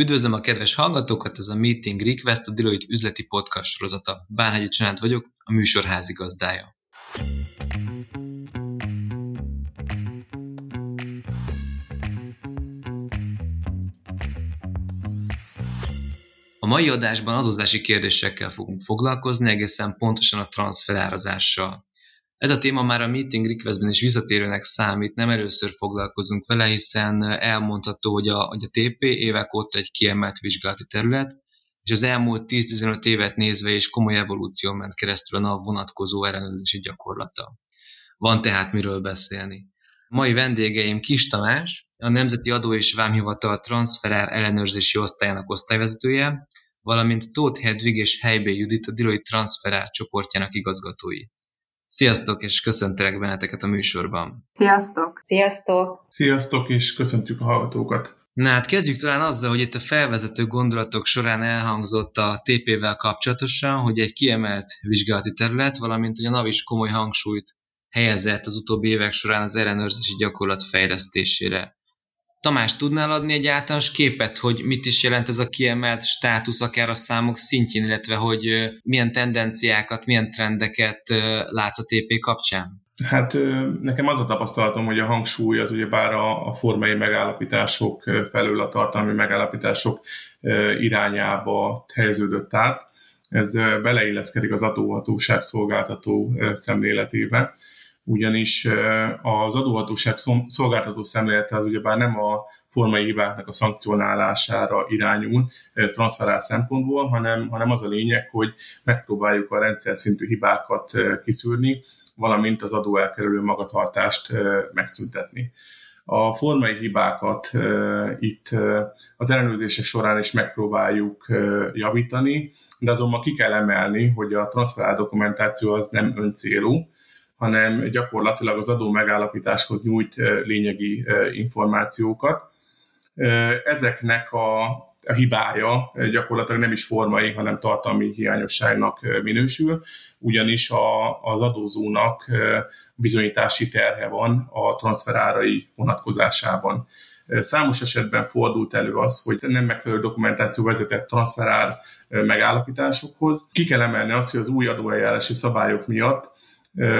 Üdvözlöm a kedves hallgatókat, ez a Meeting Request, a Deloitte üzleti podcast sorozata. Bánhegyi Csanád vagyok, a műsor házigazdája. A mai adásban adózási kérdésekkel fogunk foglalkozni, egészen pontosan a transferárazással. Ez a téma már a Meeting Requestben is visszatérőnek számít, nem először foglalkozunk vele, hiszen elmondható, hogy a, hogy a TP évek óta egy kiemelt vizsgálati terület, és az elmúlt 10-15 évet nézve is komoly evolúció ment keresztül a NAV vonatkozó ellenőrzési gyakorlata. Van tehát miről beszélni. Mai vendégeim Kis Tamás, a Nemzeti Adó és Vámhivatal Transferár ellenőrzési osztályának osztályvezetője, valamint Tóth Hedvig és Helybé Judit a Deloitte Transferár csoportjának igazgatói. Sziasztok, és köszöntelek benneteket a műsorban. Sziasztok! Sziasztok! Sziasztok, és köszöntjük a hallgatókat! Na hát kezdjük talán azzal, hogy itt a felvezető gondolatok során elhangzott a TP-vel kapcsolatosan, hogy egy kiemelt vizsgálati terület, valamint hogy a NAV is komoly hangsúlyt helyezett az utóbbi évek során az ellenőrzési gyakorlat fejlesztésére. Tamás, tudnál adni egy általános képet, hogy mit is jelent ez a kiemelt státusz akár a számok szintjén, illetve hogy milyen tendenciákat, milyen trendeket látsz a TP kapcsán? Hát nekem az a tapasztalatom, hogy a hangsúly az ugyebár a, a formai megállapítások felől a tartalmi megállapítások irányába helyeződött át. Ez beleilleszkedik az adóhatóság szolgáltató szemléletébe ugyanis az adóhatóság szolgáltató szemlélete az ugyebár nem a formai hibáknak a szankcionálására irányul transferál szempontból, hanem, hanem az a lényeg, hogy megpróbáljuk a rendszer szintű hibákat kiszűrni, valamint az adóelkerülő magatartást megszüntetni. A formai hibákat itt az ellenőrzések során is megpróbáljuk javítani, de azonban ki kell emelni, hogy a transferál dokumentáció az nem öncélú, hanem gyakorlatilag az adó megállapításhoz nyújt lényegi információkat. Ezeknek a, a hibája gyakorlatilag nem is formai, hanem tartalmi hiányosságnak minősül, ugyanis a, az adózónak bizonyítási terhe van a transferárai vonatkozásában. Számos esetben fordult elő az, hogy nem megfelelő dokumentáció vezetett transferár megállapításokhoz. Ki kell emelni azt, hogy az új adóeljárási szabályok miatt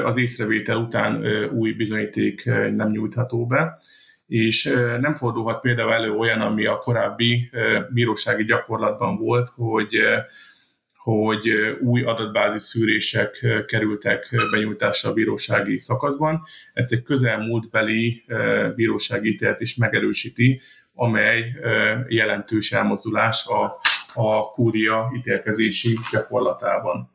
az észrevétel után új bizonyíték nem nyújtható be, és nem fordulhat például elő olyan, ami a korábbi bírósági gyakorlatban volt, hogy hogy új adatbázis szűrések kerültek benyújtásra a bírósági szakaszban. Ezt egy közelmúltbeli bírósági ítélet is megerősíti, amely jelentős elmozdulás a, a kúria ítélkezési gyakorlatában.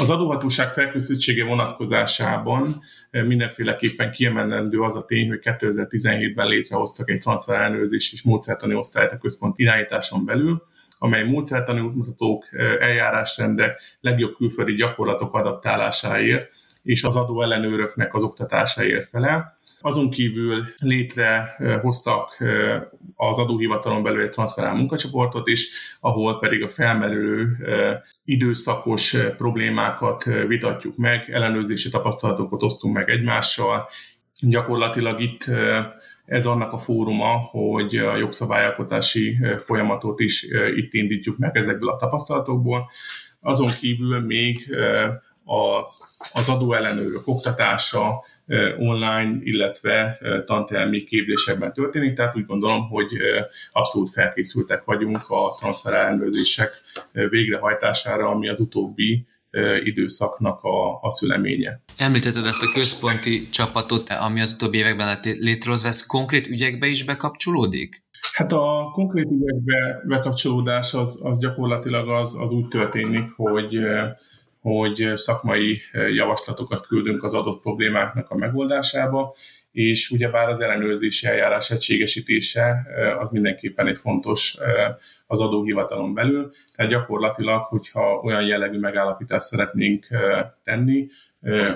Az adóhatóság felkészültsége vonatkozásában eh, mindenféleképpen kiemelendő az a tény, hogy 2017-ben létrehoztak egy transferellenőrzés és módszertani osztályt a központ irányításon belül, amely módszertani útmutatók, eh, eljárásrendek, legjobb külföldi gyakorlatok adaptálásáért és az adó ellenőröknek az oktatásáért felel. Azon kívül létrehoztak az adóhivatalon belül egy transferál munkacsoportot is, ahol pedig a felmerülő időszakos problémákat vitatjuk meg, ellenőrzési tapasztalatokat osztunk meg egymással. Gyakorlatilag itt ez annak a fóruma, hogy a jogszabályalkotási folyamatot is itt indítjuk meg ezekből a tapasztalatokból. Azon kívül még az adóellenőrök oktatása, online, illetve tantermi képzésekben történik, tehát úgy gondolom, hogy abszolút felkészültek vagyunk a transfer ellenőrzések végrehajtására, ami az utóbbi időszaknak a, a szüleménye. Említetted ezt a központi csapatot, ami az utóbbi években lett létrehozva, ez konkrét ügyekbe is bekapcsolódik? Hát a konkrét ügyekbe bekapcsolódás az, az gyakorlatilag az, az úgy történik, hogy hogy szakmai javaslatokat küldünk az adott problémáknak a megoldásába, és ugyebár az ellenőrzési eljárás egységesítése az mindenképpen egy fontos az adóhivatalon belül, tehát gyakorlatilag, hogyha olyan jellegű megállapítást szeretnénk tenni,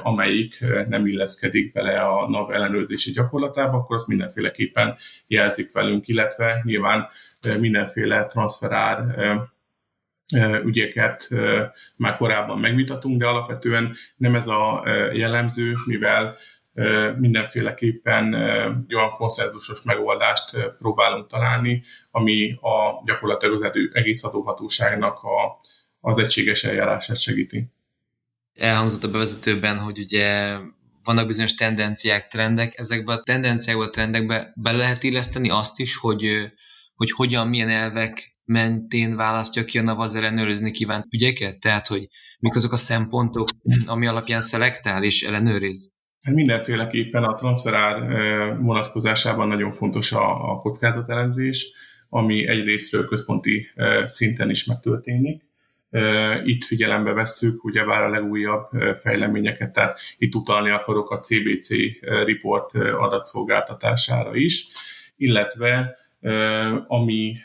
amelyik nem illeszkedik bele a NAV ellenőrzési gyakorlatába, akkor azt mindenféleképpen jelzik velünk, illetve nyilván mindenféle transferár ügyeket már korábban megvitatunk, de alapvetően nem ez a jellemző, mivel mindenféleképpen olyan konszenzusos megoldást próbálunk találni, ami a gyakorlatilag az egész adóhatóságnak a, az egységes eljárását segíti. Elhangzott a bevezetőben, hogy ugye vannak bizonyos tendenciák, trendek, ezekben a tendenciákban, a trendekbe bele lehet illeszteni azt is, hogy, hogy hogyan, milyen elvek mentén választja ki a NAV az ellenőrizni kívánt ügyeket? Tehát, hogy mik azok a szempontok, ami alapján szelektál és ellenőriz? Hát mindenféleképpen a transferár vonatkozásában nagyon fontos a, a kockázatelemzés, ami egyrésztről központi szinten is megtörténik. Itt figyelembe vesszük ugyebár a legújabb fejleményeket, tehát itt utalni akarok a CBC report adatszolgáltatására is, illetve ami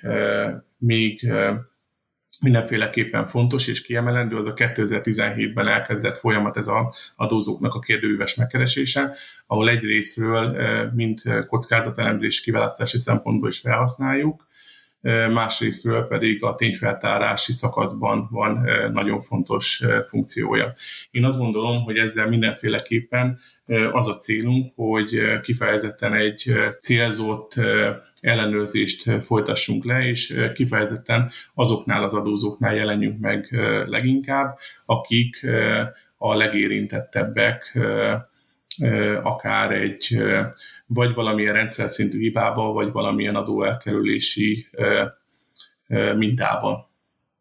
még mindenféleképpen fontos és kiemelendő, az a 2017-ben elkezdett folyamat ez a adózóknak a kérdőíves megkeresése, ahol egyrésztről mind kockázatelemzés kiválasztási szempontból is felhasználjuk, másrésztről pedig a tényfeltárási szakaszban van nagyon fontos funkciója. Én azt gondolom, hogy ezzel mindenféleképpen az a célunk, hogy kifejezetten egy célzott ellenőrzést folytassunk le, és kifejezetten azoknál az adózóknál jelenjünk meg leginkább, akik a legérintettebbek akár egy vagy valamilyen rendszer szintű hibába, vagy valamilyen adóelkerülési mintában.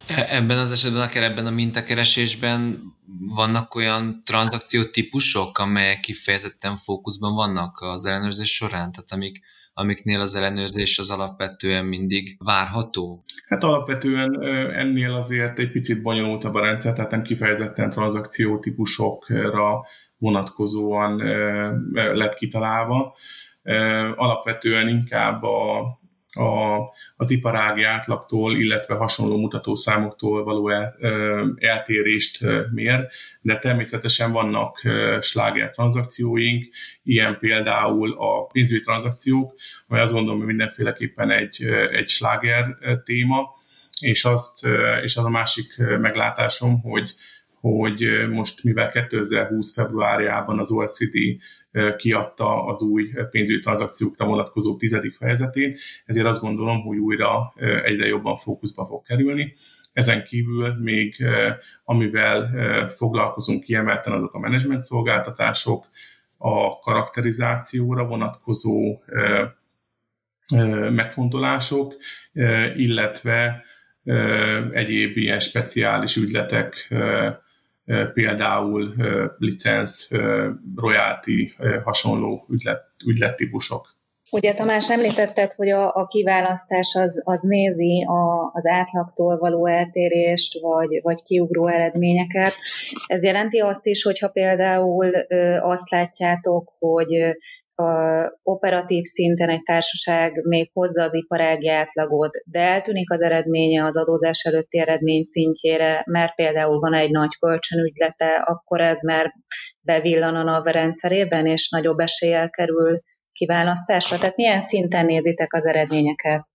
E, ebben az esetben, akár ebben a mintakeresésben vannak olyan tranzakció típusok, amelyek kifejezetten fókuszban vannak az ellenőrzés során, tehát amik, amiknél az ellenőrzés az alapvetően mindig várható? Hát alapvetően ennél azért egy picit bonyolultabb a rendszer, tehát nem kifejezetten tranzakció típusokra vonatkozóan lett kitalálva. Alapvetően inkább a, a, az iparági átlagtól, illetve hasonló mutatószámoktól való el, eltérést mér, de természetesen vannak sláger tranzakcióink, ilyen például a pénzügyi tranzakciók, vagy azt gondolom, hogy mindenféleképpen egy, egy sláger téma, és, azt, és az a másik meglátásom, hogy hogy most mivel 2020 februárjában az OECD kiadta az új pénzügyi tranzakciókra vonatkozó tizedik fejezetén, ezért azt gondolom, hogy újra egyre jobban fókuszba fog kerülni. Ezen kívül még amivel foglalkozunk kiemelten azok a menedzsment szolgáltatások, a karakterizációra vonatkozó megfontolások, illetve egyéb ilyen speciális ügyletek például licensz, royalty, hasonló ügylet, ügylettípusok. Ugye Tamás említetted, hogy a, a kiválasztás az, az nézi a, az átlagtól való eltérést, vagy, vagy kiugró eredményeket. Ez jelenti azt is, hogyha például azt látjátok, hogy operatív szinten egy társaság még hozza az iparági átlagot, de eltűnik az eredménye az adózás előtti eredmény szintjére, mert például van egy nagy kölcsönügylete, akkor ez már bevillan a NAV rendszerében, és nagyobb eséllyel kerül kiválasztásra. Tehát milyen szinten nézitek az eredményeket?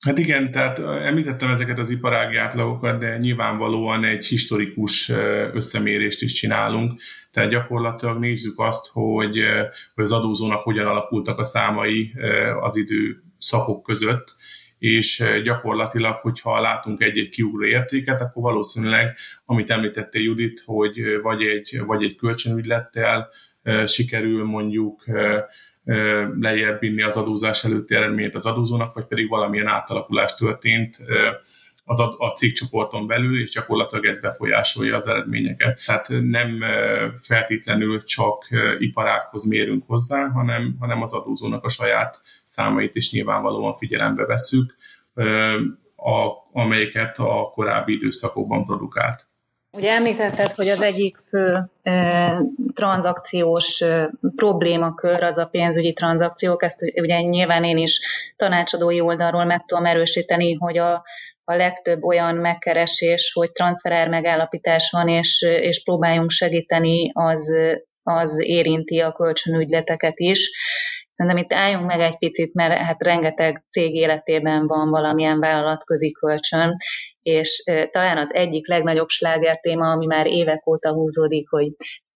Hát igen, tehát említettem ezeket az iparági átlagokat, de nyilvánvalóan egy historikus összemérést is csinálunk, tehát gyakorlatilag nézzük azt, hogy, hogy az adózónak hogyan alakultak a számai az idő szakok között, és gyakorlatilag, hogyha látunk egy-egy kiugró értéket, akkor valószínűleg, amit említettél Judit, hogy vagy egy, vagy egy kölcsönügylettel sikerül mondjuk lejjebb vinni az adózás előtti eredményt az adózónak, vagy pedig valamilyen átalakulás történt az a, a cikkcsoporton belül, és gyakorlatilag ez befolyásolja az eredményeket. Tehát nem feltétlenül csak iparákhoz mérünk hozzá, hanem, hanem az adózónak a saját számait is nyilvánvalóan figyelembe vesszük, a, amelyeket a korábbi időszakokban produkált. Ugye említetted, hogy az egyik fő e, tranzakciós e, problémakör az a pénzügyi tranzakciók, ezt ugye nyilván én is tanácsadói oldalról meg tudom erősíteni, hogy a, a legtöbb olyan megkeresés, hogy transferár megállapítás van, és, és próbáljunk segíteni, az, az érinti a kölcsönügyleteket is. Szerintem itt álljunk meg egy picit, mert hát rengeteg cég életében van valamilyen vállalatközi kölcsön, és talán az egyik legnagyobb sláger téma, ami már évek óta húzódik, hogy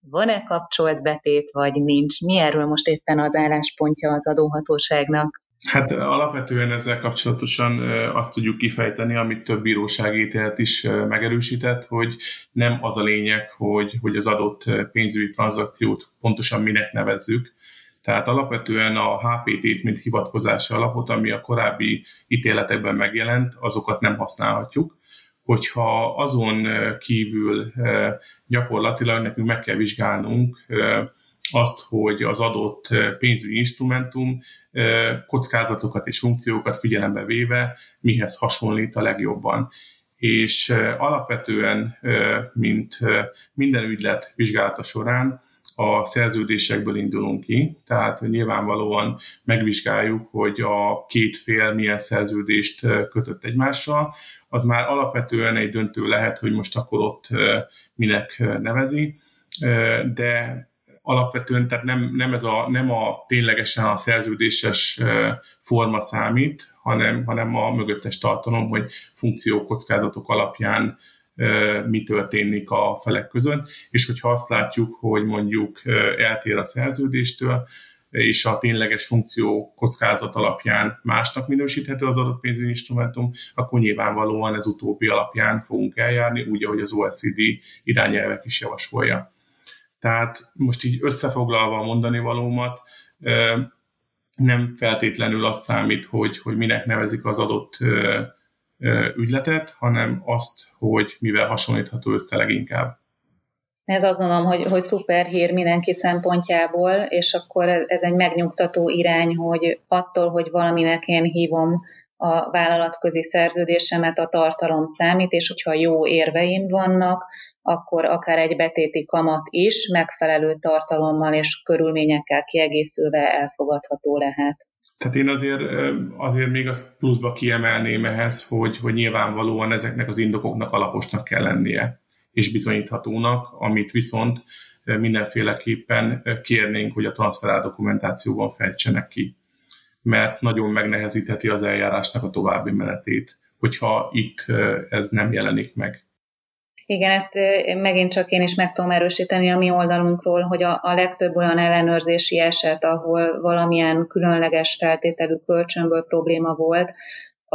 van-e kapcsolt betét, vagy nincs? Mi erről most éppen az álláspontja az adóhatóságnak? Hát alapvetően ezzel kapcsolatosan azt tudjuk kifejteni, amit több bíróságítélet is megerősített, hogy nem az a lényeg, hogy, hogy az adott pénzügyi tranzakciót pontosan minek nevezzük. Tehát alapvetően a HPT-t, mint hivatkozási alapot, ami a korábbi ítéletekben megjelent, azokat nem használhatjuk. Hogyha azon kívül gyakorlatilag nekünk meg kell vizsgálnunk azt, hogy az adott pénzügyi instrumentum kockázatokat és funkciókat figyelembe véve mihez hasonlít a legjobban. És alapvetően, mint minden ügylet vizsgálata során, a szerződésekből indulunk ki, tehát nyilvánvalóan megvizsgáljuk, hogy a két fél milyen szerződést kötött egymással, az már alapvetően egy döntő lehet, hogy most akkor ott minek nevezi, de alapvetően tehát nem, nem, ez a, nem a ténylegesen a szerződéses forma számít, hanem, hanem a mögöttes tartalom, hogy funkció kockázatok alapján mi történik a felek között, és hogyha azt látjuk, hogy mondjuk eltér a szerződéstől, és a tényleges funkció kockázat alapján másnak minősíthető az adott pénzügyi instrumentum, akkor nyilvánvalóan ez utóbbi alapján fogunk eljárni, úgy, ahogy az OECD irányelvek is javasolja. Tehát most így összefoglalva a mondani valómat, nem feltétlenül az számít, hogy, hogy minek nevezik az adott ügyletet, hanem azt, hogy mivel hasonlítható össze leginkább. Ez azt gondolom, hogy, hogy szuper hír mindenki szempontjából, és akkor ez egy megnyugtató irány, hogy attól, hogy valaminek én hívom a vállalatközi szerződésemet, a tartalom számít, és hogyha jó érveim vannak, akkor akár egy betéti kamat is megfelelő tartalommal és körülményekkel kiegészülve elfogadható lehet. Tehát én azért, azért még azt pluszba kiemelném ehhez, hogy, hogy nyilvánvalóan ezeknek az indokoknak alaposnak kell lennie, és bizonyíthatónak, amit viszont mindenféleképpen kérnénk, hogy a transferál dokumentációban fejtsenek ki, mert nagyon megnehezítheti az eljárásnak a további menetét, hogyha itt ez nem jelenik meg. Igen, ezt megint csak én is meg tudom erősíteni a mi oldalunkról, hogy a, a legtöbb olyan ellenőrzési eset, ahol valamilyen különleges feltételű kölcsönből probléma volt,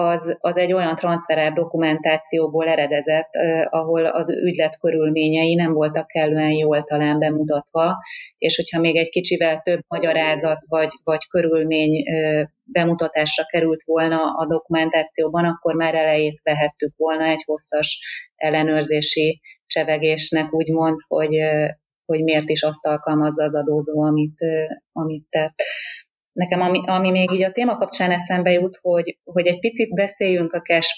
az, az egy olyan transferár dokumentációból eredezett, ahol az ügylet körülményei nem voltak kellően jól talán bemutatva, és hogyha még egy kicsivel több magyarázat vagy, vagy körülmény bemutatásra került volna a dokumentációban, akkor már elejét vehettük volna egy hosszas ellenőrzési csevegésnek, úgymond, hogy, hogy miért is azt alkalmazza az adózó, amit, amit tett. Nekem ami, ami még így a téma kapcsán eszembe jut, hogy, hogy egy picit beszéljünk a cash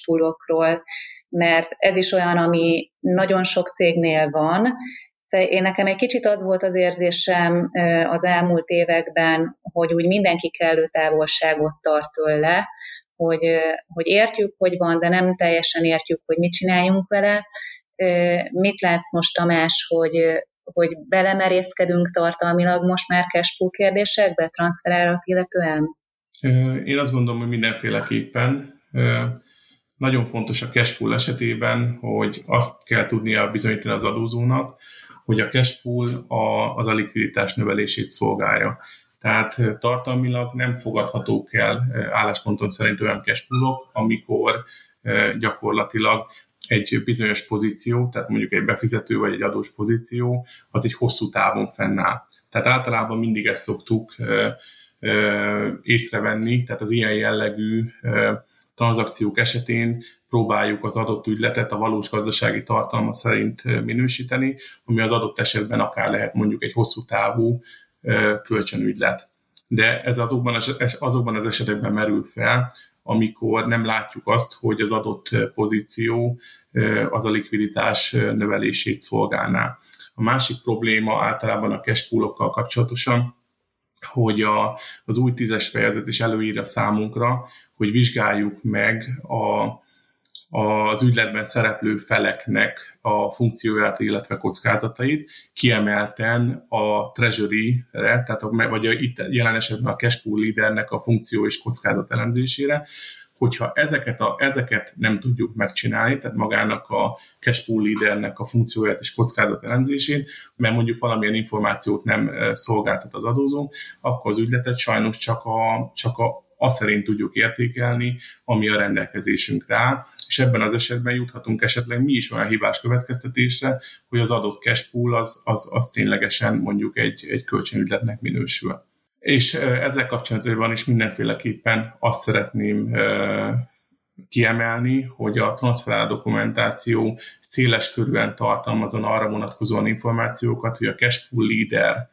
mert ez is olyan, ami nagyon sok cégnél van. Szóval én nekem egy kicsit az volt az érzésem az elmúlt években, hogy úgy mindenki kellő távolságot tart tőle, hogy, hogy értjük, hogy van, de nem teljesen értjük, hogy mit csináljunk vele. Mit látsz most, Tamás, hogy, hogy belemerészkedünk tartalmilag most már cashpool kérdésekbe, transferárat illetően? Én azt gondolom, hogy mindenféleképpen. Nagyon fontos a cashpool esetében, hogy azt kell tudnia bizonyítani az adózónak, hogy a cashpool a, az a likviditás növelését szolgálja. Tehát tartalmilag nem fogadhatók el állásponton szerint olyan cashpoolok, amikor gyakorlatilag egy bizonyos pozíció, tehát mondjuk egy befizető vagy egy adós pozíció, az egy hosszú távon fennáll. Tehát általában mindig ezt szoktuk észrevenni, tehát az ilyen jellegű tranzakciók esetén próbáljuk az adott ügyletet a valós gazdasági tartalma szerint minősíteni, ami az adott esetben akár lehet mondjuk egy hosszú távú kölcsönügylet. De ez azokban az, azokban az esetekben merül fel, amikor nem látjuk azt, hogy az adott pozíció az a likviditás növelését szolgálná. A másik probléma általában a cash poolokkal kapcsolatosan, hogy a, az új tízes fejezet is előírja számunkra, hogy vizsgáljuk meg a, az ügyletben szereplő feleknek a funkcióját, illetve kockázatait, kiemelten a treasury-re, tehát a, vagy a, itt jelen esetben a cash pool leadernek a funkció és kockázat elemzésére, hogyha ezeket, a, ezeket nem tudjuk megcsinálni, tehát magának a cash pool leadernek a funkcióját és kockázat elemzését, mert mondjuk valamilyen információt nem szolgáltat az adózó, akkor az ügyletet sajnos csak a, csak a azt szerint tudjuk értékelni, ami a rendelkezésünk rá, és ebben az esetben juthatunk esetleg mi is olyan hibás következtetésre, hogy az adott cash pool az, az, az ténylegesen mondjuk egy, egy kölcsönügyletnek minősül. És ezzel kapcsolatban is mindenféleképpen azt szeretném kiemelni, hogy a transferál dokumentáció széles körűen tartalmazon arra vonatkozóan információkat, hogy a cash pool leader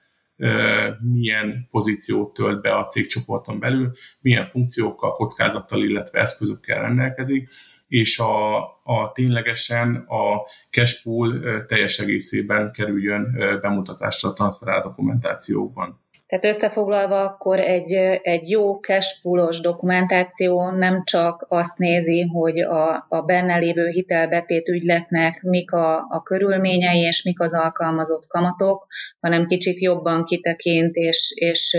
milyen pozíciót tölt be a cégcsoporton belül, milyen funkciókkal, kockázattal, illetve eszközökkel rendelkezik, és a, a ténylegesen a cash pool teljes egészében kerüljön bemutatásra a transferál dokumentációban. Tehát összefoglalva akkor egy, egy jó cashpoolos dokumentáció nem csak azt nézi, hogy a, a benne lévő hitelbetét ügyletnek mik a, a körülményei és mik az alkalmazott kamatok, hanem kicsit jobban kitekint és, és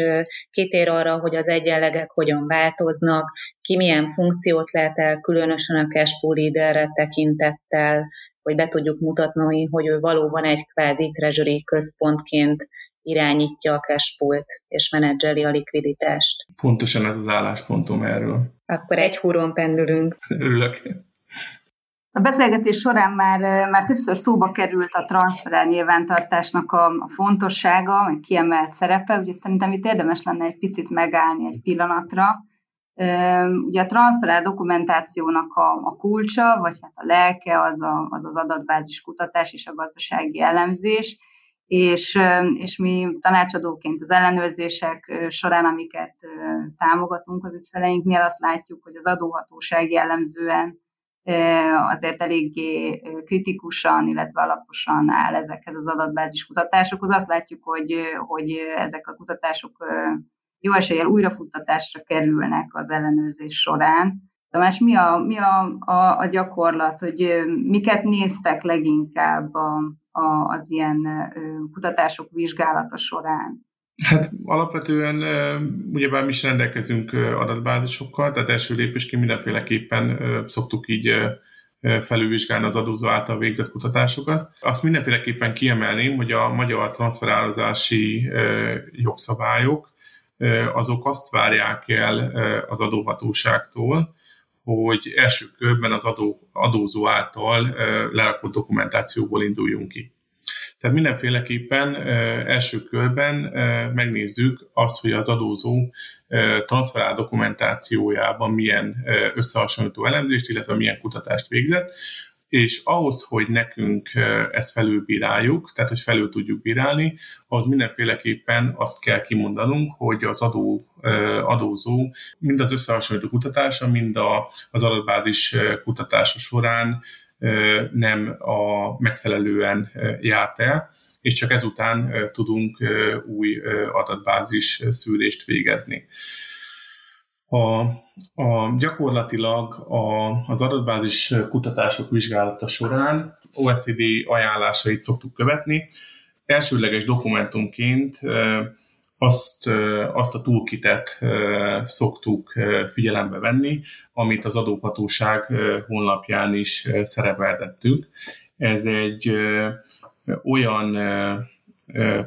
kitér arra, hogy az egyenlegek hogyan változnak, ki milyen funkciót lehet el, különösen a cashpool leaderre tekintettel, hogy be tudjuk mutatni, hogy ő valóban egy kvázi treasury központként irányítja a cashpult és menedzseli a likviditást. Pontosan ez az álláspontom erről. Akkor egy húron pendülünk. Örülök. A beszélgetés során már, már többször szóba került a transfer nyilvántartásnak a, a fontossága, meg kiemelt szerepe, úgyhogy szerintem itt érdemes lenne egy picit megállni egy pillanatra. Ugye a transfer dokumentációnak a, a kulcsa, vagy hát a lelke az, a, az az adatbázis kutatás és a gazdasági elemzés, és, és mi tanácsadóként az ellenőrzések során, amiket támogatunk az ügyfeleinknél, azt látjuk, hogy az adóhatóság jellemzően azért eléggé kritikusan, illetve alaposan áll ezekhez az adatbázis kutatásokhoz. Azt látjuk, hogy, hogy ezek a kutatások jó eséllyel újrafuttatásra kerülnek az ellenőrzés során. Tamás, mi a, mi a, a, a gyakorlat, hogy miket néztek leginkább a, a, az ilyen kutatások vizsgálata során? Hát alapvetően ugyebár mi is rendelkezünk adatbázisokkal, tehát első lépésként mindenféleképpen szoktuk így felülvizsgálni az adózó által végzett kutatásokat. Azt mindenféleképpen kiemelném, hogy a magyar transferálozási jogszabályok azok azt várják el az adóhatóságtól, hogy első körben az adó, adózó által lerakott dokumentációból induljunk ki. Tehát mindenféleképpen első körben megnézzük azt, hogy az adózó transferál dokumentációjában milyen összehasonlító elemzést, illetve milyen kutatást végzett, és ahhoz, hogy nekünk ezt felülbíráljuk, tehát hogy felül tudjuk bírálni, az mindenféleképpen azt kell kimondanunk, hogy az adó, adózó mind az összehasonlító kutatása, mind a, az adatbázis kutatása során nem a megfelelően járt el, és csak ezután tudunk új adatbázis szűrést végezni. A, a, gyakorlatilag a, az adatbázis kutatások vizsgálata során OECD ajánlásait szoktuk követni. Elsőleges dokumentumként azt, azt a toolkitet szoktuk figyelembe venni, amit az adóhatóság honlapján is szerepeltettünk. Ez egy olyan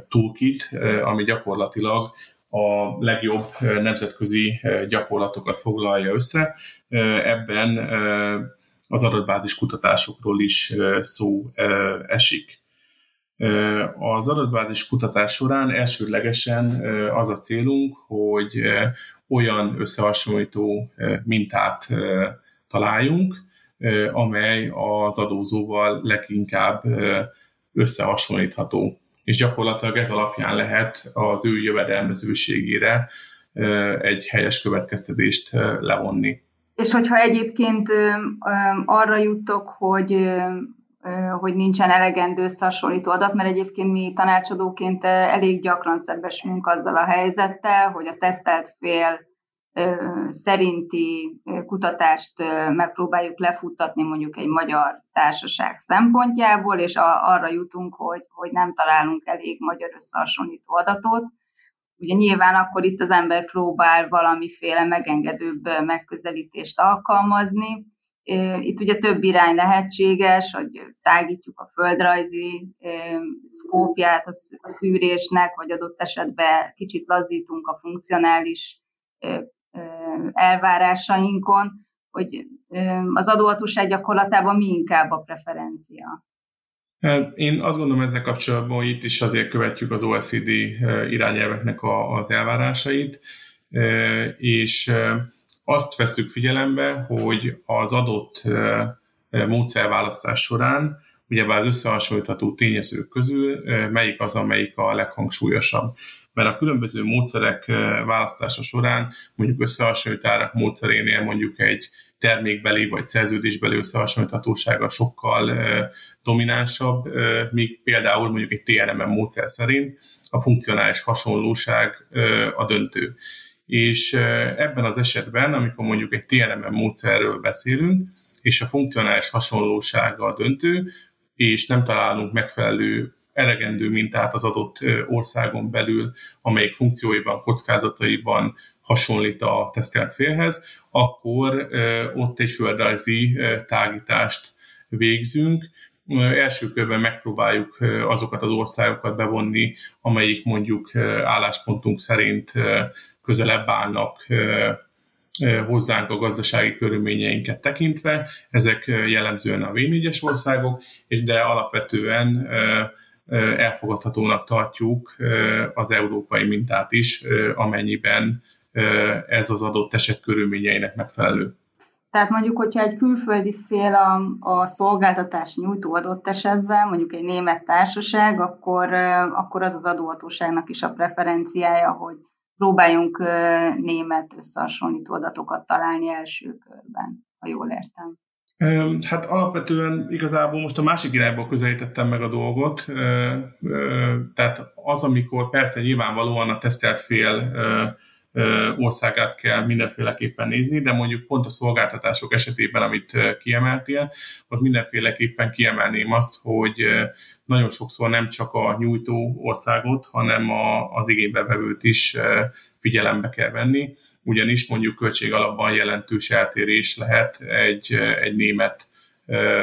toolkit, ami gyakorlatilag a legjobb nemzetközi gyakorlatokat foglalja össze. Ebben az adatbázis kutatásokról is szó esik. Az adatbázis kutatás során elsődlegesen az a célunk, hogy olyan összehasonlító mintát találjunk, amely az adózóval leginkább összehasonlítható. És gyakorlatilag ez alapján lehet az ő jövedelmezőségére egy helyes következtetést levonni. És hogyha egyébként arra jutok, hogy hogy nincsen elegendő összehasonlító adat, mert egyébként mi tanácsadóként elég gyakran szembesülünk azzal a helyzettel, hogy a tesztelt fél szerinti kutatást megpróbáljuk lefuttatni mondjuk egy magyar társaság szempontjából, és arra jutunk, hogy, hogy nem találunk elég magyar összehasonlító adatot, ugye nyilván akkor itt az ember próbál valamiféle megengedőbb megközelítést alkalmazni. Itt ugye több irány lehetséges, hogy tágítjuk a földrajzi szkópját a szűrésnek, vagy adott esetben kicsit lazítunk a funkcionális elvárásainkon, hogy az adóhatóság gyakorlatában mi inkább a preferencia. Hát én azt gondolom ezzel kapcsolatban, hogy itt is azért követjük az OECD irányelveknek az elvárásait, és azt veszük figyelembe, hogy az adott módszerválasztás során ugyebár az összehasonlítható tényezők közül melyik az, amelyik a leghangsúlyosabb. Mert a különböző módszerek választása során, mondjuk összehasonlítárak módszerénél mondjuk egy termékbeli vagy szerződésbeli összehasonlíthatósága sokkal dominánsabb, míg például mondjuk egy TRM módszer szerint a funkcionális hasonlóság a döntő. És ebben az esetben, amikor mondjuk egy TRM módszerről beszélünk, és a funkcionális hasonlósága a döntő, és nem találunk megfelelő elegendő mintát az adott országon belül, amelyik funkcióiban, kockázataiban hasonlít a tesztelt félhez, akkor ott egy földrajzi tágítást végzünk. Első körben megpróbáljuk azokat az országokat bevonni, amelyik mondjuk álláspontunk szerint közelebb állnak hozzánk a gazdasági körülményeinket tekintve. Ezek jellemzően a V4-es országok, de alapvetően elfogadhatónak tartjuk az európai mintát is, amennyiben ez az adott eset körülményeinek megfelelő. Tehát mondjuk, hogyha egy külföldi fél a, a szolgáltatás nyújtó adott esetben, mondjuk egy német társaság, akkor, akkor az az adóhatóságnak is a preferenciája, hogy próbáljunk német összehasonlító adatokat találni első körben, ha jól értem. Hát alapvetően igazából most a másik irányból közelítettem meg a dolgot, tehát az, amikor persze nyilvánvalóan a tesztelt fél országát kell mindenféleképpen nézni, de mondjuk pont a szolgáltatások esetében, amit kiemeltél, ott mindenféleképpen kiemelném azt, hogy nagyon sokszor nem csak a nyújtó országot, hanem az igénybevevőt is figyelembe kell venni, ugyanis mondjuk költség alapban jelentős eltérés lehet egy, egy német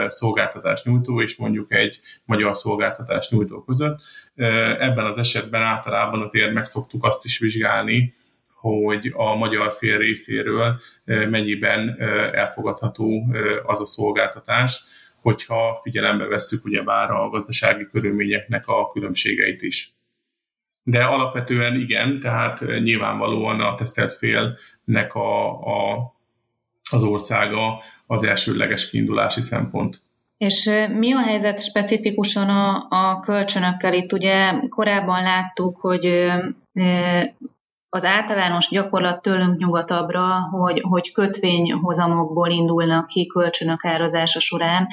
szolgáltatás nyújtó és mondjuk egy magyar szolgáltatás nyújtó között. Ebben az esetben általában azért meg szoktuk azt is vizsgálni, hogy a magyar fél részéről mennyiben elfogadható az a szolgáltatás, hogyha figyelembe vesszük ugyebár a gazdasági körülményeknek a különbségeit is. De alapvetően igen, tehát nyilvánvalóan a tesztelt félnek a, a, az országa az elsődleges kiindulási szempont. És mi a helyzet specifikusan a, a kölcsönökkel? Itt ugye korábban láttuk, hogy az általános gyakorlat tőlünk nyugatabbra, hogy, hogy kötvényhozamokból indulnak ki kölcsönök árazása során,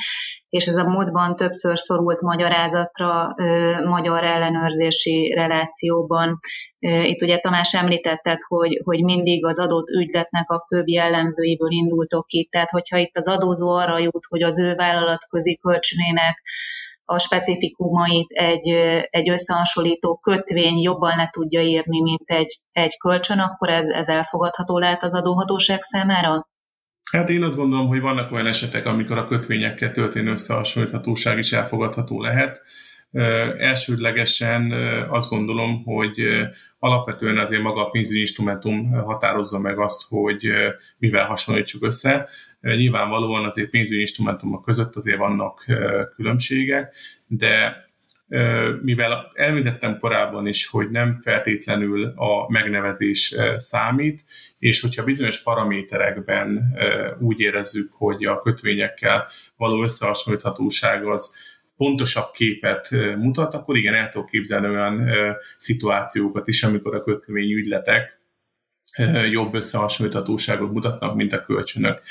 és ez a módban többször szorult magyarázatra magyar ellenőrzési relációban. Itt ugye Tamás említetted, hogy, hogy mindig az adott ügyletnek a főbb jellemzőiből indultok ki, tehát hogyha itt az adózó arra jut, hogy az ő vállalatközi kölcsönének a specifikumait egy, egy összehasonlító kötvény jobban le tudja írni, mint egy, egy kölcsön, akkor ez, ez elfogadható lehet az adóhatóság számára? Hát én azt gondolom, hogy vannak olyan esetek, amikor a kötvényekkel történő összehasonlíthatóság is elfogadható lehet. Elsődlegesen azt gondolom, hogy alapvetően azért maga a pénzügyi instrumentum határozza meg azt, hogy mivel hasonlítsuk össze. Nyilvánvalóan azért pénzügyi instrumentumok között azért vannak különbségek, de mivel elmítettem korábban is, hogy nem feltétlenül a megnevezés számít, és hogyha bizonyos paraméterekben úgy érezzük, hogy a kötvényekkel való összehasonlíthatóság az pontosabb képet mutat, akkor igen, el tudok képzelni olyan szituációkat is, amikor a kötvényügyletek jobb összehasonlíthatóságot mutatnak, mint a kölcsönök.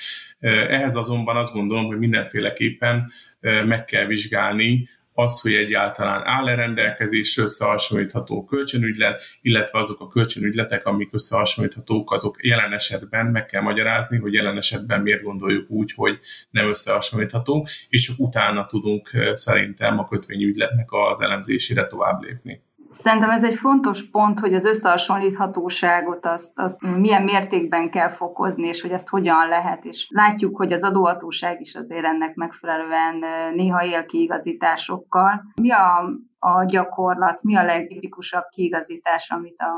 Ehhez azonban azt gondolom, hogy mindenféleképpen meg kell vizsgálni az, hogy egyáltalán áll-e rendelkezésre összehasonlítható kölcsönügylet, illetve azok a kölcsönügyletek, amik összehasonlíthatók, azok jelen esetben meg kell magyarázni, hogy jelen esetben miért gondoljuk úgy, hogy nem összehasonlítható, és csak utána tudunk szerintem a kötvényügyletnek az elemzésére tovább lépni. Szerintem ez egy fontos pont, hogy az összehasonlíthatóságot azt, azt milyen mértékben kell fokozni, és hogy ezt hogyan lehet. És látjuk, hogy az adóhatóság is azért ennek megfelelően néha él kiigazításokkal. Mi a, a gyakorlat, mi a legtipikusabb kiigazítás, amit a,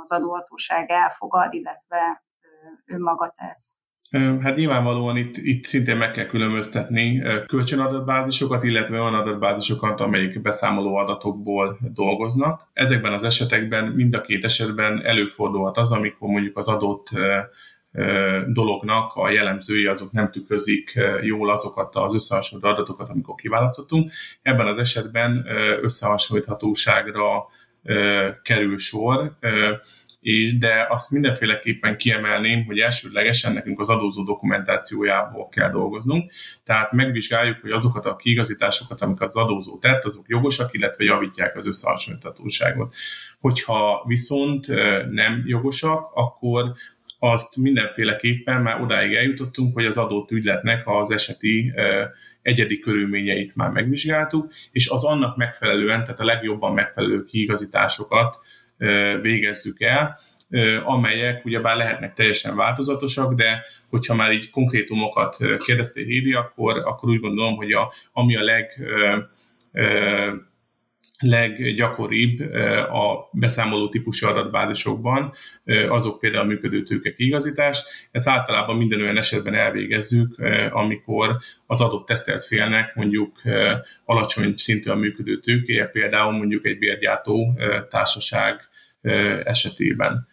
az adóhatóság elfogad, illetve önmaga tesz? Hát nyilvánvalóan itt, itt szintén meg kell különböztetni kölcsönadatbázisokat, illetve olyan adatbázisokat, amelyik beszámoló adatokból dolgoznak. Ezekben az esetekben mind a két esetben előfordulhat az, amikor mondjuk az adott dolognak a jellemzői azok nem tükrözik jól azokat az összehasonlító adatokat, amikor kiválasztottunk. Ebben az esetben összehasonlíthatóságra kerül sor és de azt mindenféleképpen kiemelném, hogy elsődlegesen nekünk az adózó dokumentációjából kell dolgoznunk, tehát megvizsgáljuk, hogy azokat a kiigazításokat, amiket az adózó tett, azok jogosak, illetve javítják az összehasonlíthatóságot. Hogyha viszont nem jogosak, akkor azt mindenféleképpen már odáig eljutottunk, hogy az adott ügyletnek az eseti egyedi körülményeit már megvizsgáltuk, és az annak megfelelően, tehát a legjobban megfelelő kiigazításokat végezzük el, amelyek ugyebár lehetnek teljesen változatosak, de hogyha már így konkrétumokat kérdeztél Hédi, akkor, akkor úgy gondolom, hogy a, ami a leg leggyakoribb a beszámoló típusú adatbázisokban, azok például a működő tőke kiigazítás. Ez általában minden olyan esetben elvégezzük, amikor az adott tesztelt félnek mondjuk alacsony szintű a működő tőkéje, például mondjuk egy bérgyártó társaság esetében.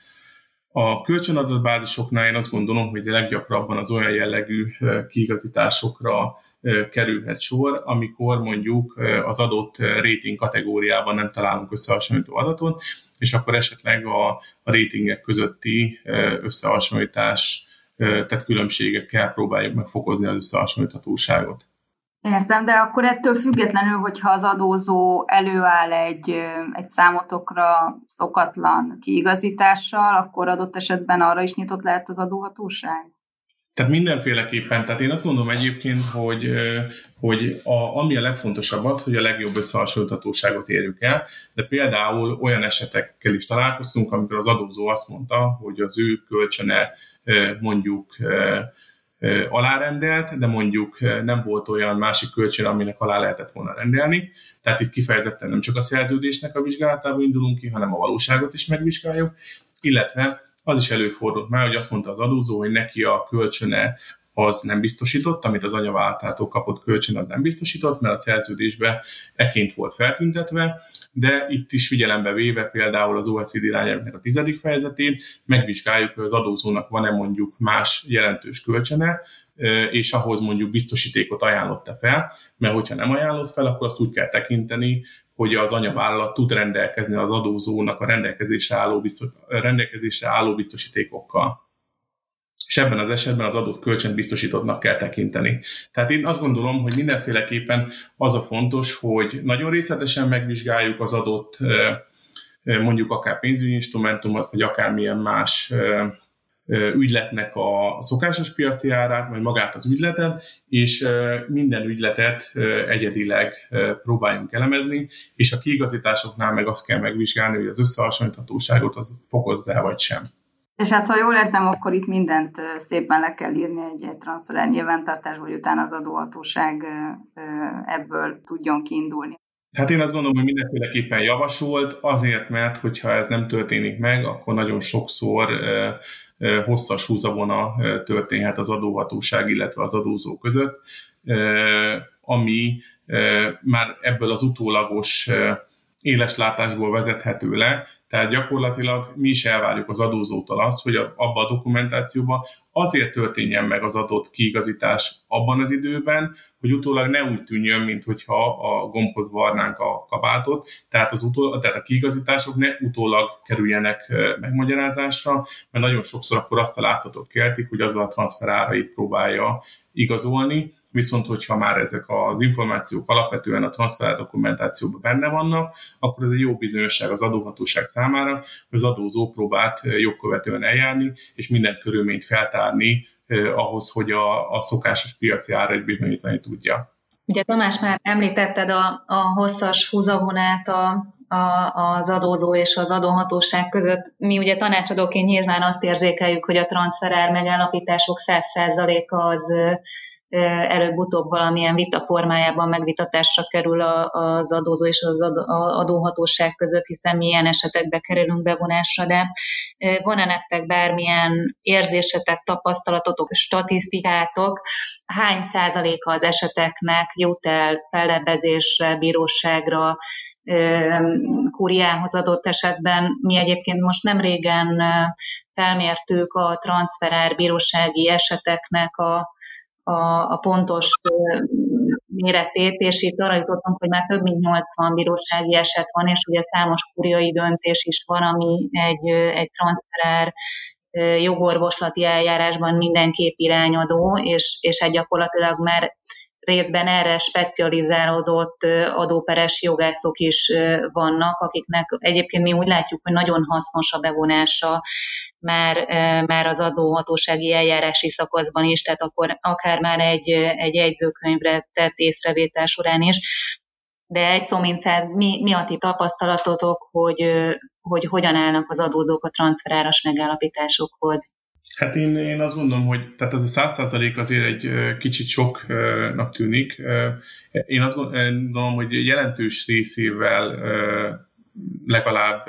A kölcsönadatbázisoknál én azt gondolom, hogy leggyakrabban az olyan jellegű kiigazításokra kerülhet sor, amikor mondjuk az adott rating kategóriában nem találunk összehasonlító adatot, és akkor esetleg a, a ratingek közötti összehasonlítás, tehát különbségekkel próbáljuk megfokozni az összehasonlíthatóságot. Értem, de akkor ettől függetlenül, hogyha az adózó előáll egy, egy számotokra szokatlan kiigazítással, akkor adott esetben arra is nyitott lehet az adóhatóság? Tehát mindenféleképpen, tehát én azt mondom egyébként, hogy, hogy a, ami a legfontosabb az, hogy a legjobb összehasonlíthatóságot érjük el, de például olyan esetekkel is találkoztunk, amikor az adózó azt mondta, hogy az ő kölcsöne mondjuk alárendelt, de mondjuk nem volt olyan másik kölcsön, aminek alá lehetett volna rendelni. Tehát itt kifejezetten nem csak a szerződésnek a vizsgálatába indulunk ki, hanem a valóságot is megvizsgáljuk, illetve az is előfordult már, hogy azt mondta az adózó, hogy neki a kölcsöne az nem biztosított, amit az anyaváltától kapott kölcsön az nem biztosított, mert a szerződésbe eként volt feltüntetve, de itt is figyelembe véve például az OECD irányelvnek a tizedik fejezetén megvizsgáljuk, hogy az adózónak van-e mondjuk más jelentős kölcsöne, és ahhoz mondjuk biztosítékot ajánlott-e fel, mert hogyha nem ajánlott fel, akkor azt úgy kell tekinteni, hogy az anyavállalat tud rendelkezni az adózónak a rendelkezésre álló, biztos, rendelkezésre álló biztosítékokkal. És ebben az esetben az adott kölcsön biztosítottnak kell tekinteni. Tehát én azt gondolom, hogy mindenféleképpen az a fontos, hogy nagyon részletesen megvizsgáljuk az adott mondjuk akár pénzügyi instrumentumot, vagy akármilyen más ügyletnek a szokásos piaci árát, vagy magát az ügyletet, és minden ügyletet egyedileg próbáljunk elemezni, és a kiigazításoknál meg azt kell megvizsgálni, hogy az összehasonlíthatóságot az fokozza vagy sem. És hát ha jól értem, akkor itt mindent szépen le kell írni egy, egy transfer nyilvántartás, hogy utána az adóhatóság ebből tudjon kiindulni. Hát én azt gondolom, hogy mindenféleképpen javasolt, azért, mert hogyha ez nem történik meg, akkor nagyon sokszor hosszas húzavona történhet az adóhatóság, illetve az adózó között, ami már ebből az utólagos éles látásból vezethető le, tehát gyakorlatilag mi is elvárjuk az adózótól azt, hogy abban a dokumentációban azért történjen meg az adott kiigazítás abban az időben, hogy utólag ne úgy tűnjön, mint a gombhoz varnánk a kabátot, tehát, az utól, tehát a kiigazítások ne utólag kerüljenek megmagyarázásra, mert nagyon sokszor akkor azt a látszatot keltik, hogy azzal a transferárait próbálja igazolni, viszont hogyha már ezek az információk alapvetően a transfer dokumentációban benne vannak, akkor ez egy jó bizonyosság az adóhatóság számára, hogy az adózó próbált jogkövetően eljárni, és minden körülményt feltárni eh, ahhoz, hogy a, a szokásos piaci ára bizonyítani tudja. Ugye Tamás már említetted a, a hosszas húzavonát a, az adózó és az adóhatóság között. Mi ugye tanácsadóként nyilván azt érzékeljük, hogy a transferár megállapítások 100%-a az előbb-utóbb valamilyen vita formájában megvitatásra kerül az adózó és az adóhatóság között, hiszen milyen esetekbe kerülünk bevonásra, de van-e nektek bármilyen érzésetek, tapasztalatotok, statisztikátok, hány százaléka az eseteknek jut el fellebbezésre, bíróságra, kúriához adott esetben. Mi egyébként most nem régen felmértük a transferár bírósági eseteknek a a, a pontos méretét, és itt arra jutottunk, hogy már több mint 80 bírósági eset van, és ugye számos kuriai döntés is van, ami egy, egy transferár jogorvoslati eljárásban mindenképp irányadó, és, és egy gyakorlatilag már részben erre specializálódott adóperes jogászok is vannak, akiknek egyébként mi úgy látjuk, hogy nagyon hasznos a bevonása már, már az adóhatósági eljárási szakaszban is, tehát akkor akár már egy, egy jegyzőkönyvre tett észrevétel során is. De egy szó mint száz, mi, mi a ti tapasztalatotok, hogy, hogy hogyan állnak az adózók a transferáras megállapításokhoz? Hát én, én azt gondolom, hogy tehát ez a száz százalék azért egy kicsit soknak tűnik. Én azt gondolom, hogy jelentős részével legalább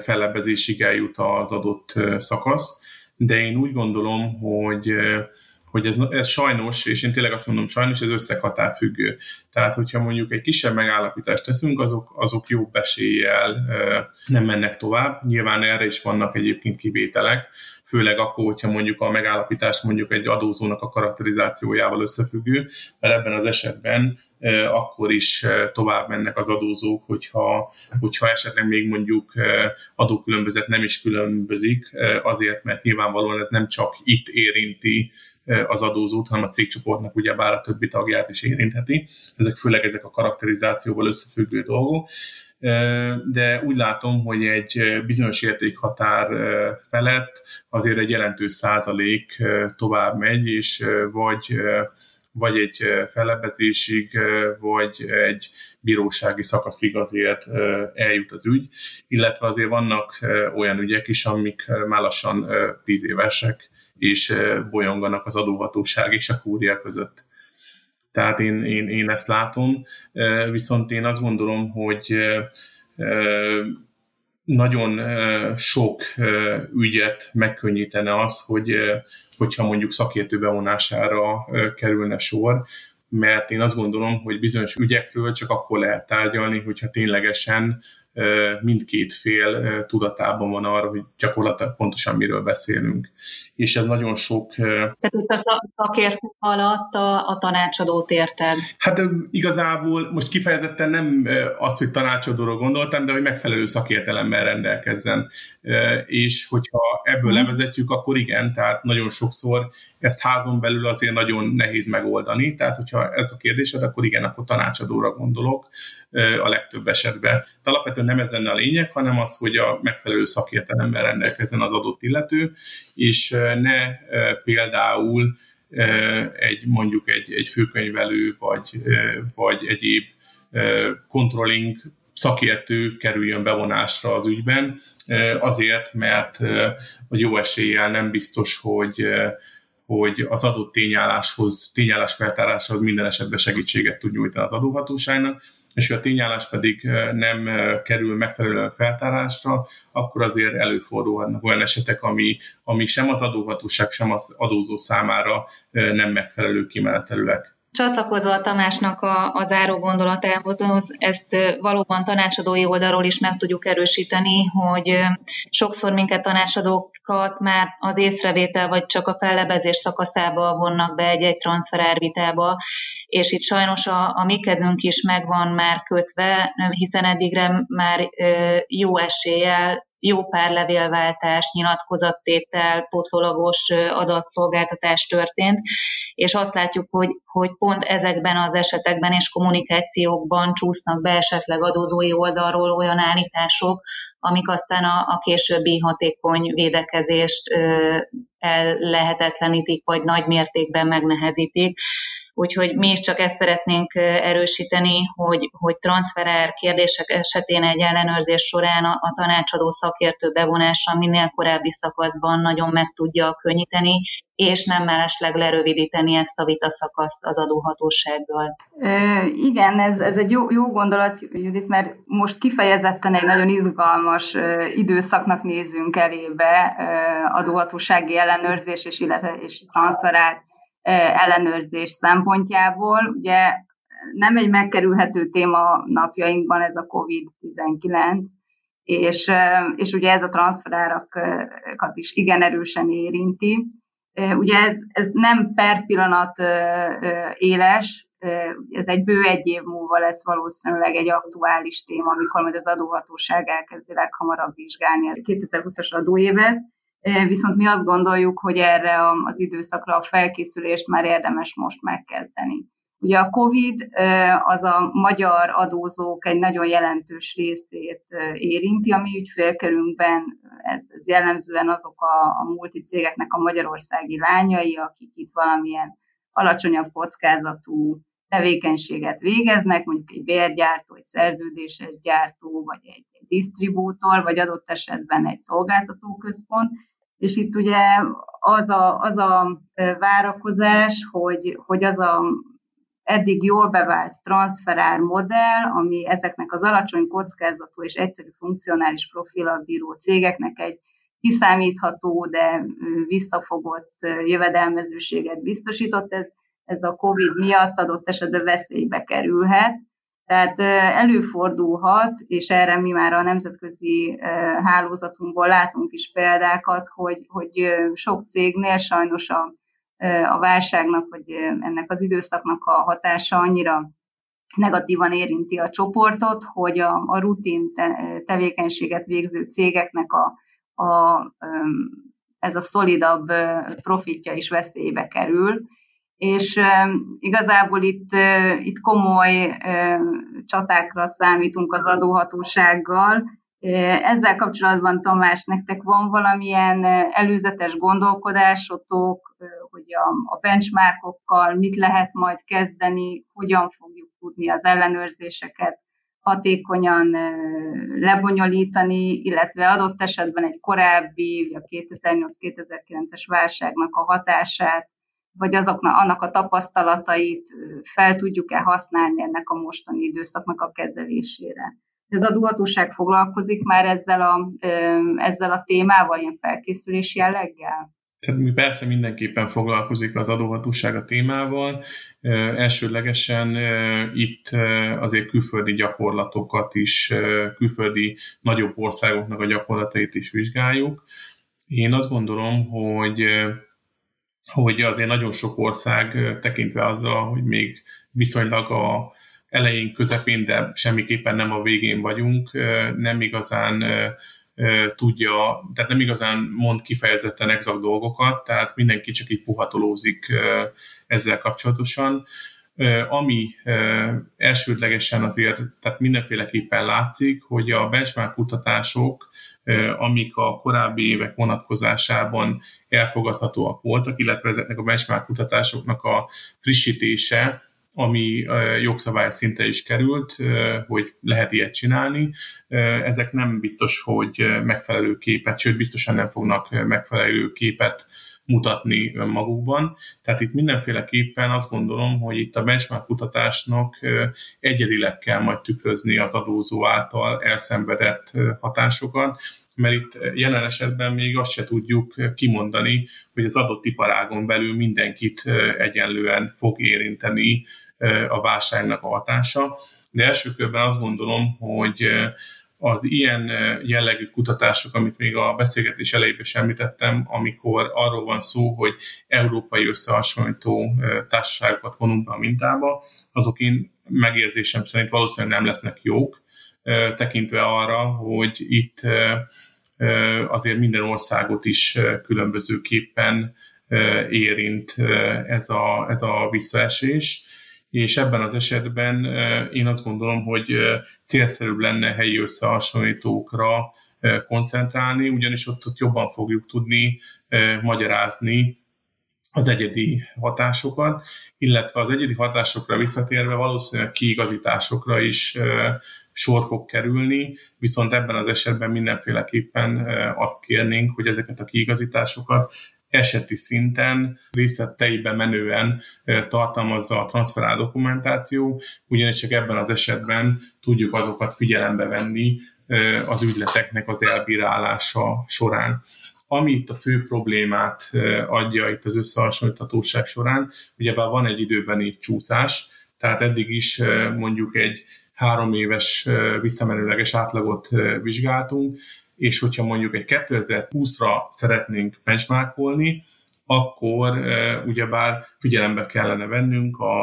fellebbezésig eljut az adott szakasz, de én úgy gondolom, hogy hogy ez, ez sajnos, és én tényleg azt mondom sajnos, ez összekatár függő. Tehát, hogyha mondjuk egy kisebb megállapítást teszünk, azok, azok jobb eséllyel nem mennek tovább. Nyilván erre is vannak egyébként kivételek, főleg akkor, hogyha mondjuk a megállapítás mondjuk egy adózónak a karakterizációjával összefüggő, mert ebben az esetben akkor is tovább mennek az adózók, hogyha, hogyha esetleg még mondjuk adókülönbözet nem is különbözik, azért, mert nyilvánvalóan ez nem csak itt érinti az adózót, hanem a cégcsoportnak ugyebár a többi tagját is érintheti. Ezek főleg ezek a karakterizációval összefüggő dolgok de úgy látom, hogy egy bizonyos értékhatár felett azért egy jelentős százalék tovább megy, és vagy vagy egy fellebezésig, vagy egy bírósági szakaszig azért eljut az ügy, illetve azért vannak olyan ügyek is, amik már lassan tíz évesek, és bolyonganak az adóhatóság és a kúria között. Tehát én, én, én ezt látom, viszont én azt gondolom, hogy nagyon sok ügyet megkönnyítene az, hogy hogyha mondjuk szakértő bevonására kerülne sor, mert én azt gondolom, hogy bizonyos ügyekről csak akkor lehet tárgyalni, hogyha ténylegesen mindkét fél tudatában van arra, hogy gyakorlatilag pontosan miről beszélünk. És ez nagyon sok... Tehát itt a szakértő alatt a, a tanácsadót érted? Hát igazából most kifejezetten nem az, hogy tanácsadóra gondoltam, de hogy megfelelő szakértelemmel rendelkezzen. És hogyha ebből hmm. levezetjük, akkor igen, tehát nagyon sokszor ezt házon belül azért nagyon nehéz megoldani, tehát hogyha ez a kérdésed, akkor igen, akkor tanácsadóra gondolok a legtöbb esetben. De alapvetően nem ez lenne a lényeg, hanem az, hogy a megfelelő szakértelemmel rendelkezzen az adott illető, és ne például egy mondjuk egy, egy főkönyvelő, vagy, vagy egyéb controlling szakértő kerüljön bevonásra az ügyben, azért, mert a jó eséllyel nem biztos, hogy hogy az adott tényálláshoz, tényállás feltáráshoz minden esetben segítséget tud nyújtani az adóhatóságnak, és hogy a tényállás pedig nem kerül megfelelően feltárásra, akkor azért előfordulhatnak olyan esetek, ami, ami sem az adóhatóság, sem az adózó számára nem megfelelő kimenetelőek. Csatlakozva a Tamásnak a, a záró gondolatához, ezt valóban tanácsadói oldalról is meg tudjuk erősíteni, hogy sokszor minket tanácsadókat már az észrevétel vagy csak a fellebezés szakaszába vonnak be egy-egy transferárvitába, és itt sajnos a, a mi kezünk is megvan már kötve, hiszen eddigre már jó eséllyel jó pár nyilatkozattétel, pótlólagos adatszolgáltatás történt, és azt látjuk, hogy, hogy pont ezekben az esetekben és kommunikációkban csúsznak be esetleg adózói oldalról olyan állítások, amik aztán a, a későbbi hatékony védekezést el lehetetlenítik, vagy nagy mértékben megnehezítik Úgyhogy mi is csak ezt szeretnénk erősíteni, hogy, hogy transferár kérdések esetén egy ellenőrzés során a, a tanácsadó szakértő bevonása minél korábbi szakaszban nagyon meg tudja könnyíteni, és nem mellesleg lerövidíteni ezt a vitaszakaszt az adóhatósággal. E, igen, ez, ez egy jó, jó gondolat, Judit, mert most kifejezetten egy nagyon izgalmas időszaknak nézünk elébe adóhatósági ellenőrzés és, illetve, és transferált ellenőrzés szempontjából. Ugye nem egy megkerülhető téma napjainkban ez a COVID-19, és, és ugye ez a transferárakat is igen erősen érinti. Ugye ez, ez nem per pillanat éles, ez egy bő egy év múlva lesz valószínűleg egy aktuális téma, amikor majd az adóhatóság elkezdi leghamarabb vizsgálni a 2020-as adóévet, viszont mi azt gondoljuk, hogy erre az időszakra a felkészülést már érdemes most megkezdeni. Ugye a COVID az a magyar adózók egy nagyon jelentős részét érinti, a mi ügyfélkörünkben ez, ez jellemzően azok a, a multicégeknek a magyarországi lányai, akik itt valamilyen alacsonyabb kockázatú tevékenységet végeznek, mondjuk egy bérgyártó, egy szerződéses gyártó, vagy egy, egy disztribútor, vagy adott esetben egy szolgáltatóközpont, és itt ugye az a, az a várakozás, hogy, hogy az a eddig jól bevált transferár modell, ami ezeknek az alacsony kockázatú és egyszerű funkcionális profilal bíró cégeknek egy kiszámítható, de visszafogott jövedelmezőséget biztosított, ez, ez a COVID miatt adott esetben veszélybe kerülhet. Tehát előfordulhat, és erre mi már a nemzetközi hálózatunkból látunk is példákat, hogy, hogy sok cégnél sajnos a, a válságnak, vagy ennek az időszaknak a hatása annyira negatívan érinti a csoportot, hogy a, a rutin te, tevékenységet végző cégeknek a, a, ez a szolidabb profitja is veszélybe kerül, és igazából itt, itt komoly csatákra számítunk az adóhatósággal. Ezzel kapcsolatban, Tamás, nektek van valamilyen előzetes gondolkodásotok, hogy a, benchmarkokkal mit lehet majd kezdeni, hogyan fogjuk tudni az ellenőrzéseket hatékonyan lebonyolítani, illetve adott esetben egy korábbi, a 2008-2009-es válságnak a hatását vagy azoknak, annak a tapasztalatait fel tudjuk-e használni ennek a mostani időszaknak a kezelésére. Az adóhatóság foglalkozik már ezzel a, ezzel a témával, ilyen felkészülés jelleggel? Tehát persze mindenképpen foglalkozik az adóhatóság a témával. Elsőlegesen itt azért külföldi gyakorlatokat is, külföldi nagyobb országoknak a gyakorlatait is vizsgáljuk. Én azt gondolom, hogy hogy azért nagyon sok ország tekintve azzal, hogy még viszonylag a elején, közepén, de semmiképpen nem a végén vagyunk, nem igazán tudja, tehát nem igazán mond kifejezetten exakt dolgokat, tehát mindenki csak így puhatolózik ezzel kapcsolatosan. Ami elsődlegesen azért, tehát mindenféleképpen látszik, hogy a benchmark kutatások amik a korábbi évek vonatkozásában elfogadhatóak voltak, illetve ezeknek a benchmark kutatásoknak a frissítése, ami jogszabály szinte is került, hogy lehet ilyet csinálni. Ezek nem biztos, hogy megfelelő képet, sőt biztosan nem fognak megfelelő képet mutatni önmagukban. Tehát itt mindenféleképpen azt gondolom, hogy itt a benchmark kutatásnak egyedileg kell majd tükrözni az adózó által elszenvedett hatásokat, mert itt jelen esetben még azt se tudjuk kimondani, hogy az adott iparágon belül mindenkit egyenlően fog érinteni a válságnak a hatása. De első körben azt gondolom, hogy az ilyen jellegű kutatások, amit még a beszélgetés elejében is említettem, amikor arról van szó, hogy európai összehasonlító társaságokat vonunk be a mintába, azok én megérzésem szerint valószínűleg nem lesznek jók, tekintve arra, hogy itt azért minden országot is különbözőképpen érint ez a, ez a visszaesés és ebben az esetben én azt gondolom, hogy célszerűbb lenne helyi összehasonlítókra koncentrálni, ugyanis ott, ott jobban fogjuk tudni magyarázni az egyedi hatásokat, illetve az egyedi hatásokra visszatérve valószínűleg kiigazításokra is sor fog kerülni, viszont ebben az esetben mindenféleképpen azt kérnénk, hogy ezeket a kiigazításokat eseti szinten részleteiben menően tartalmazza a transferál dokumentáció, ugyanis csak ebben az esetben tudjuk azokat figyelembe venni az ügyleteknek az elbírálása során. Ami itt a fő problémát adja itt az összehasonlíthatóság során, ugyebár van egy időbeni csúszás, tehát eddig is mondjuk egy három éves visszamenőleges átlagot vizsgáltunk, és hogyha mondjuk egy 2020-ra szeretnénk benchmarkolni, akkor ugyebár figyelembe kellene vennünk a,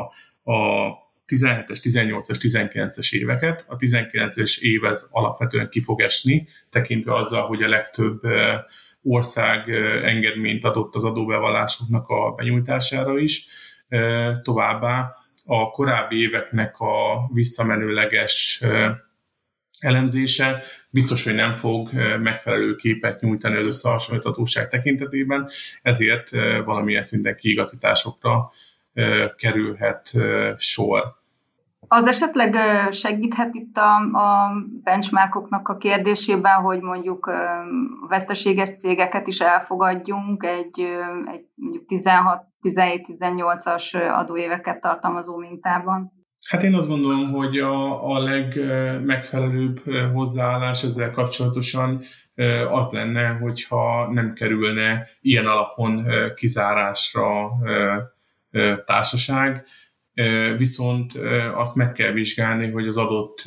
a 17-es, 18-es, 19-es éveket. A 19-es év ez alapvetően ki fog esni, tekintve azzal, hogy a legtöbb ország engedményt adott az adóbevallásoknak a benyújtására is. Továbbá a korábbi éveknek a visszamenőleges elemzése biztos, hogy nem fog megfelelő képet nyújtani az összehasonlíthatóság tekintetében, ezért valamilyen szinten kiigazításokra kerülhet sor. Az esetleg segíthet itt a, a benchmarkoknak a kérdésében, hogy mondjuk veszteséges cégeket is elfogadjunk egy, egy mondjuk 16-17-18-as adóéveket tartalmazó mintában? Hát én azt gondolom, hogy a, a legmegfelelőbb hozzáállás ezzel kapcsolatosan az lenne, hogyha nem kerülne ilyen alapon kizárásra társaság, viszont azt meg kell vizsgálni, hogy az adott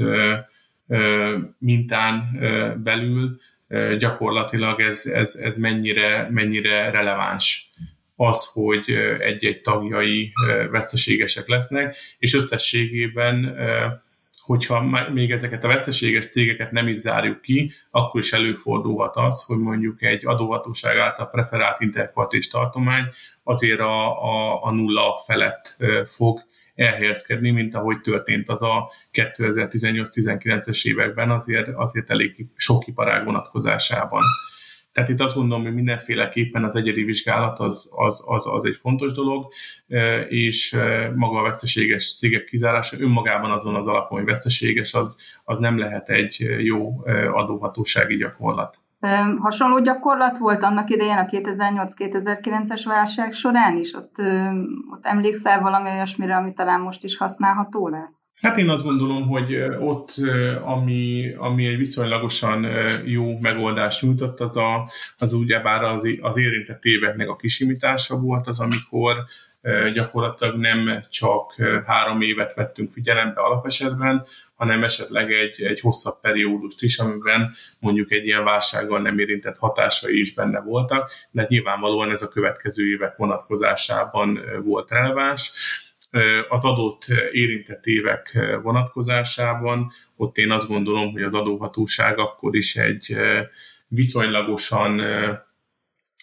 mintán belül gyakorlatilag ez, ez, ez mennyire, mennyire releváns az, hogy egy-egy tagjai veszteségesek lesznek, és összességében hogyha még ezeket a veszteséges cégeket nem is zárjuk ki, akkor is előfordulhat az, hogy mondjuk egy adóhatóság által preferált interkvartis tartomány azért a, a, a nulla felett fog elhelyezkedni, mint ahogy történt az a 2018-19-es években, azért, azért elég sok iparág vonatkozásában. Tehát itt azt gondolom, hogy mindenféleképpen az egyedi vizsgálat az, az, az, az egy fontos dolog, és maga a veszteséges cégek kizárása önmagában azon az alapon, hogy veszteséges, az, az nem lehet egy jó adóhatósági gyakorlat. Hasonló gyakorlat volt annak idején a 2008-2009-es válság során is? Ott, ott emlékszel valami olyasmire, ami talán most is használható lesz? Hát én azt gondolom, hogy ott, ami, ami egy viszonylagosan jó megoldást nyújtott, az, a, az ugyebár az, az érintett éveknek a kisimítása volt, az amikor gyakorlatilag nem csak három évet vettünk figyelembe alapesetben, hanem esetleg egy, egy hosszabb periódust is, amiben mondjuk egy ilyen válsággal nem érintett hatásai is benne voltak, de nyilvánvalóan ez a következő évek vonatkozásában volt releváns. Az adott érintett évek vonatkozásában ott én azt gondolom, hogy az adóhatóság akkor is egy viszonylagosan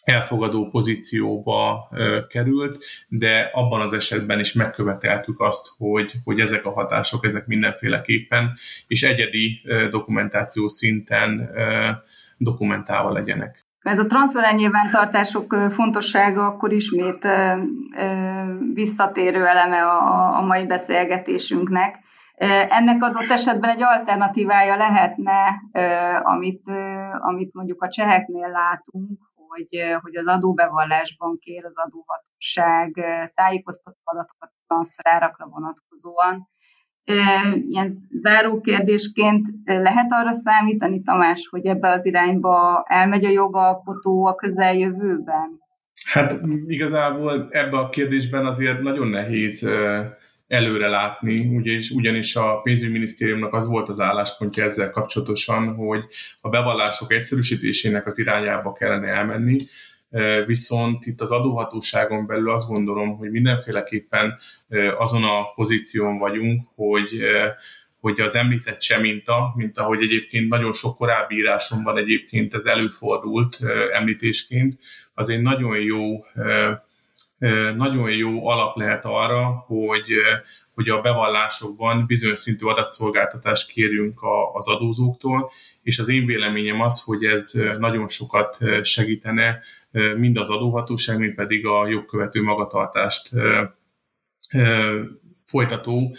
elfogadó pozícióba került, de abban az esetben is megköveteltük azt, hogy, hogy ezek a hatások, ezek mindenféleképpen és egyedi dokumentáció szinten dokumentálva legyenek. Ez a transferál nyilvántartások fontossága akkor ismét visszatérő eleme a mai beszélgetésünknek. Ennek adott esetben egy alternatívája lehetne, amit, amit mondjuk a cseheknél látunk, hogy, hogy az adóbevallásban kér az adóhatóság tájékoztató adatokat a transferárakra vonatkozóan. Ilyen záró kérdésként lehet arra számítani, Tamás, hogy ebbe az irányba elmegy a jogalkotó a közeljövőben? Hát igazából ebbe a kérdésben azért nagyon nehéz előre látni, ugyanis, ugyanis a pénzügyminisztériumnak az volt az álláspontja ezzel kapcsolatosan, hogy a bevallások egyszerűsítésének az irányába kellene elmenni, viszont itt az adóhatóságon belül azt gondolom, hogy mindenféleképpen azon a pozíción vagyunk, hogy hogy az említett se minta, mint ahogy egyébként nagyon sok korábbi írásomban egyébként ez előfordult említésként, az egy nagyon jó nagyon jó alap lehet arra, hogy, hogy a bevallásokban bizonyos szintű adatszolgáltatást kérjünk az adózóktól, és az én véleményem az, hogy ez nagyon sokat segítene mind az adóhatóság, mind pedig a jogkövető magatartást folytató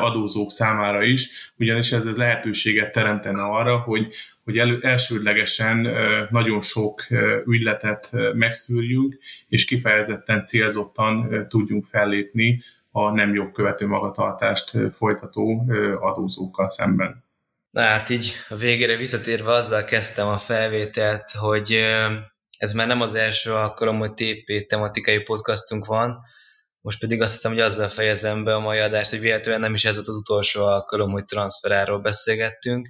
adózók számára is, ugyanis ez lehetőséget teremtene arra, hogy, hogy elő, elsődlegesen nagyon sok ügyletet megszűrjünk, és kifejezetten célzottan tudjunk fellépni a nem jogkövető magatartást folytató adózókkal szemben. Na hát így a végére visszatérve azzal kezdtem a felvételt, hogy ez már nem az első alkalom, hogy TP tematikai podcastunk van, most pedig azt hiszem, hogy azzal fejezem be a mai adást, hogy véletlenül nem is ez volt az utolsó alkalom, hogy transferáról beszélgettünk.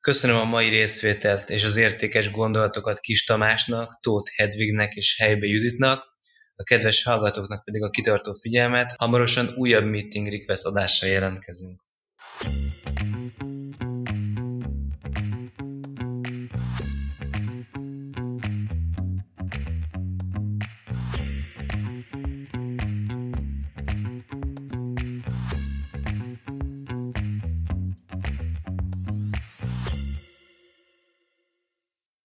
Köszönöm a mai részvételt és az értékes gondolatokat Kis Tamásnak, Tóth Hedvignek és Helybe Juditnak, a kedves hallgatóknak pedig a kitartó figyelmet. Hamarosan újabb meeting request adásra jelentkezünk.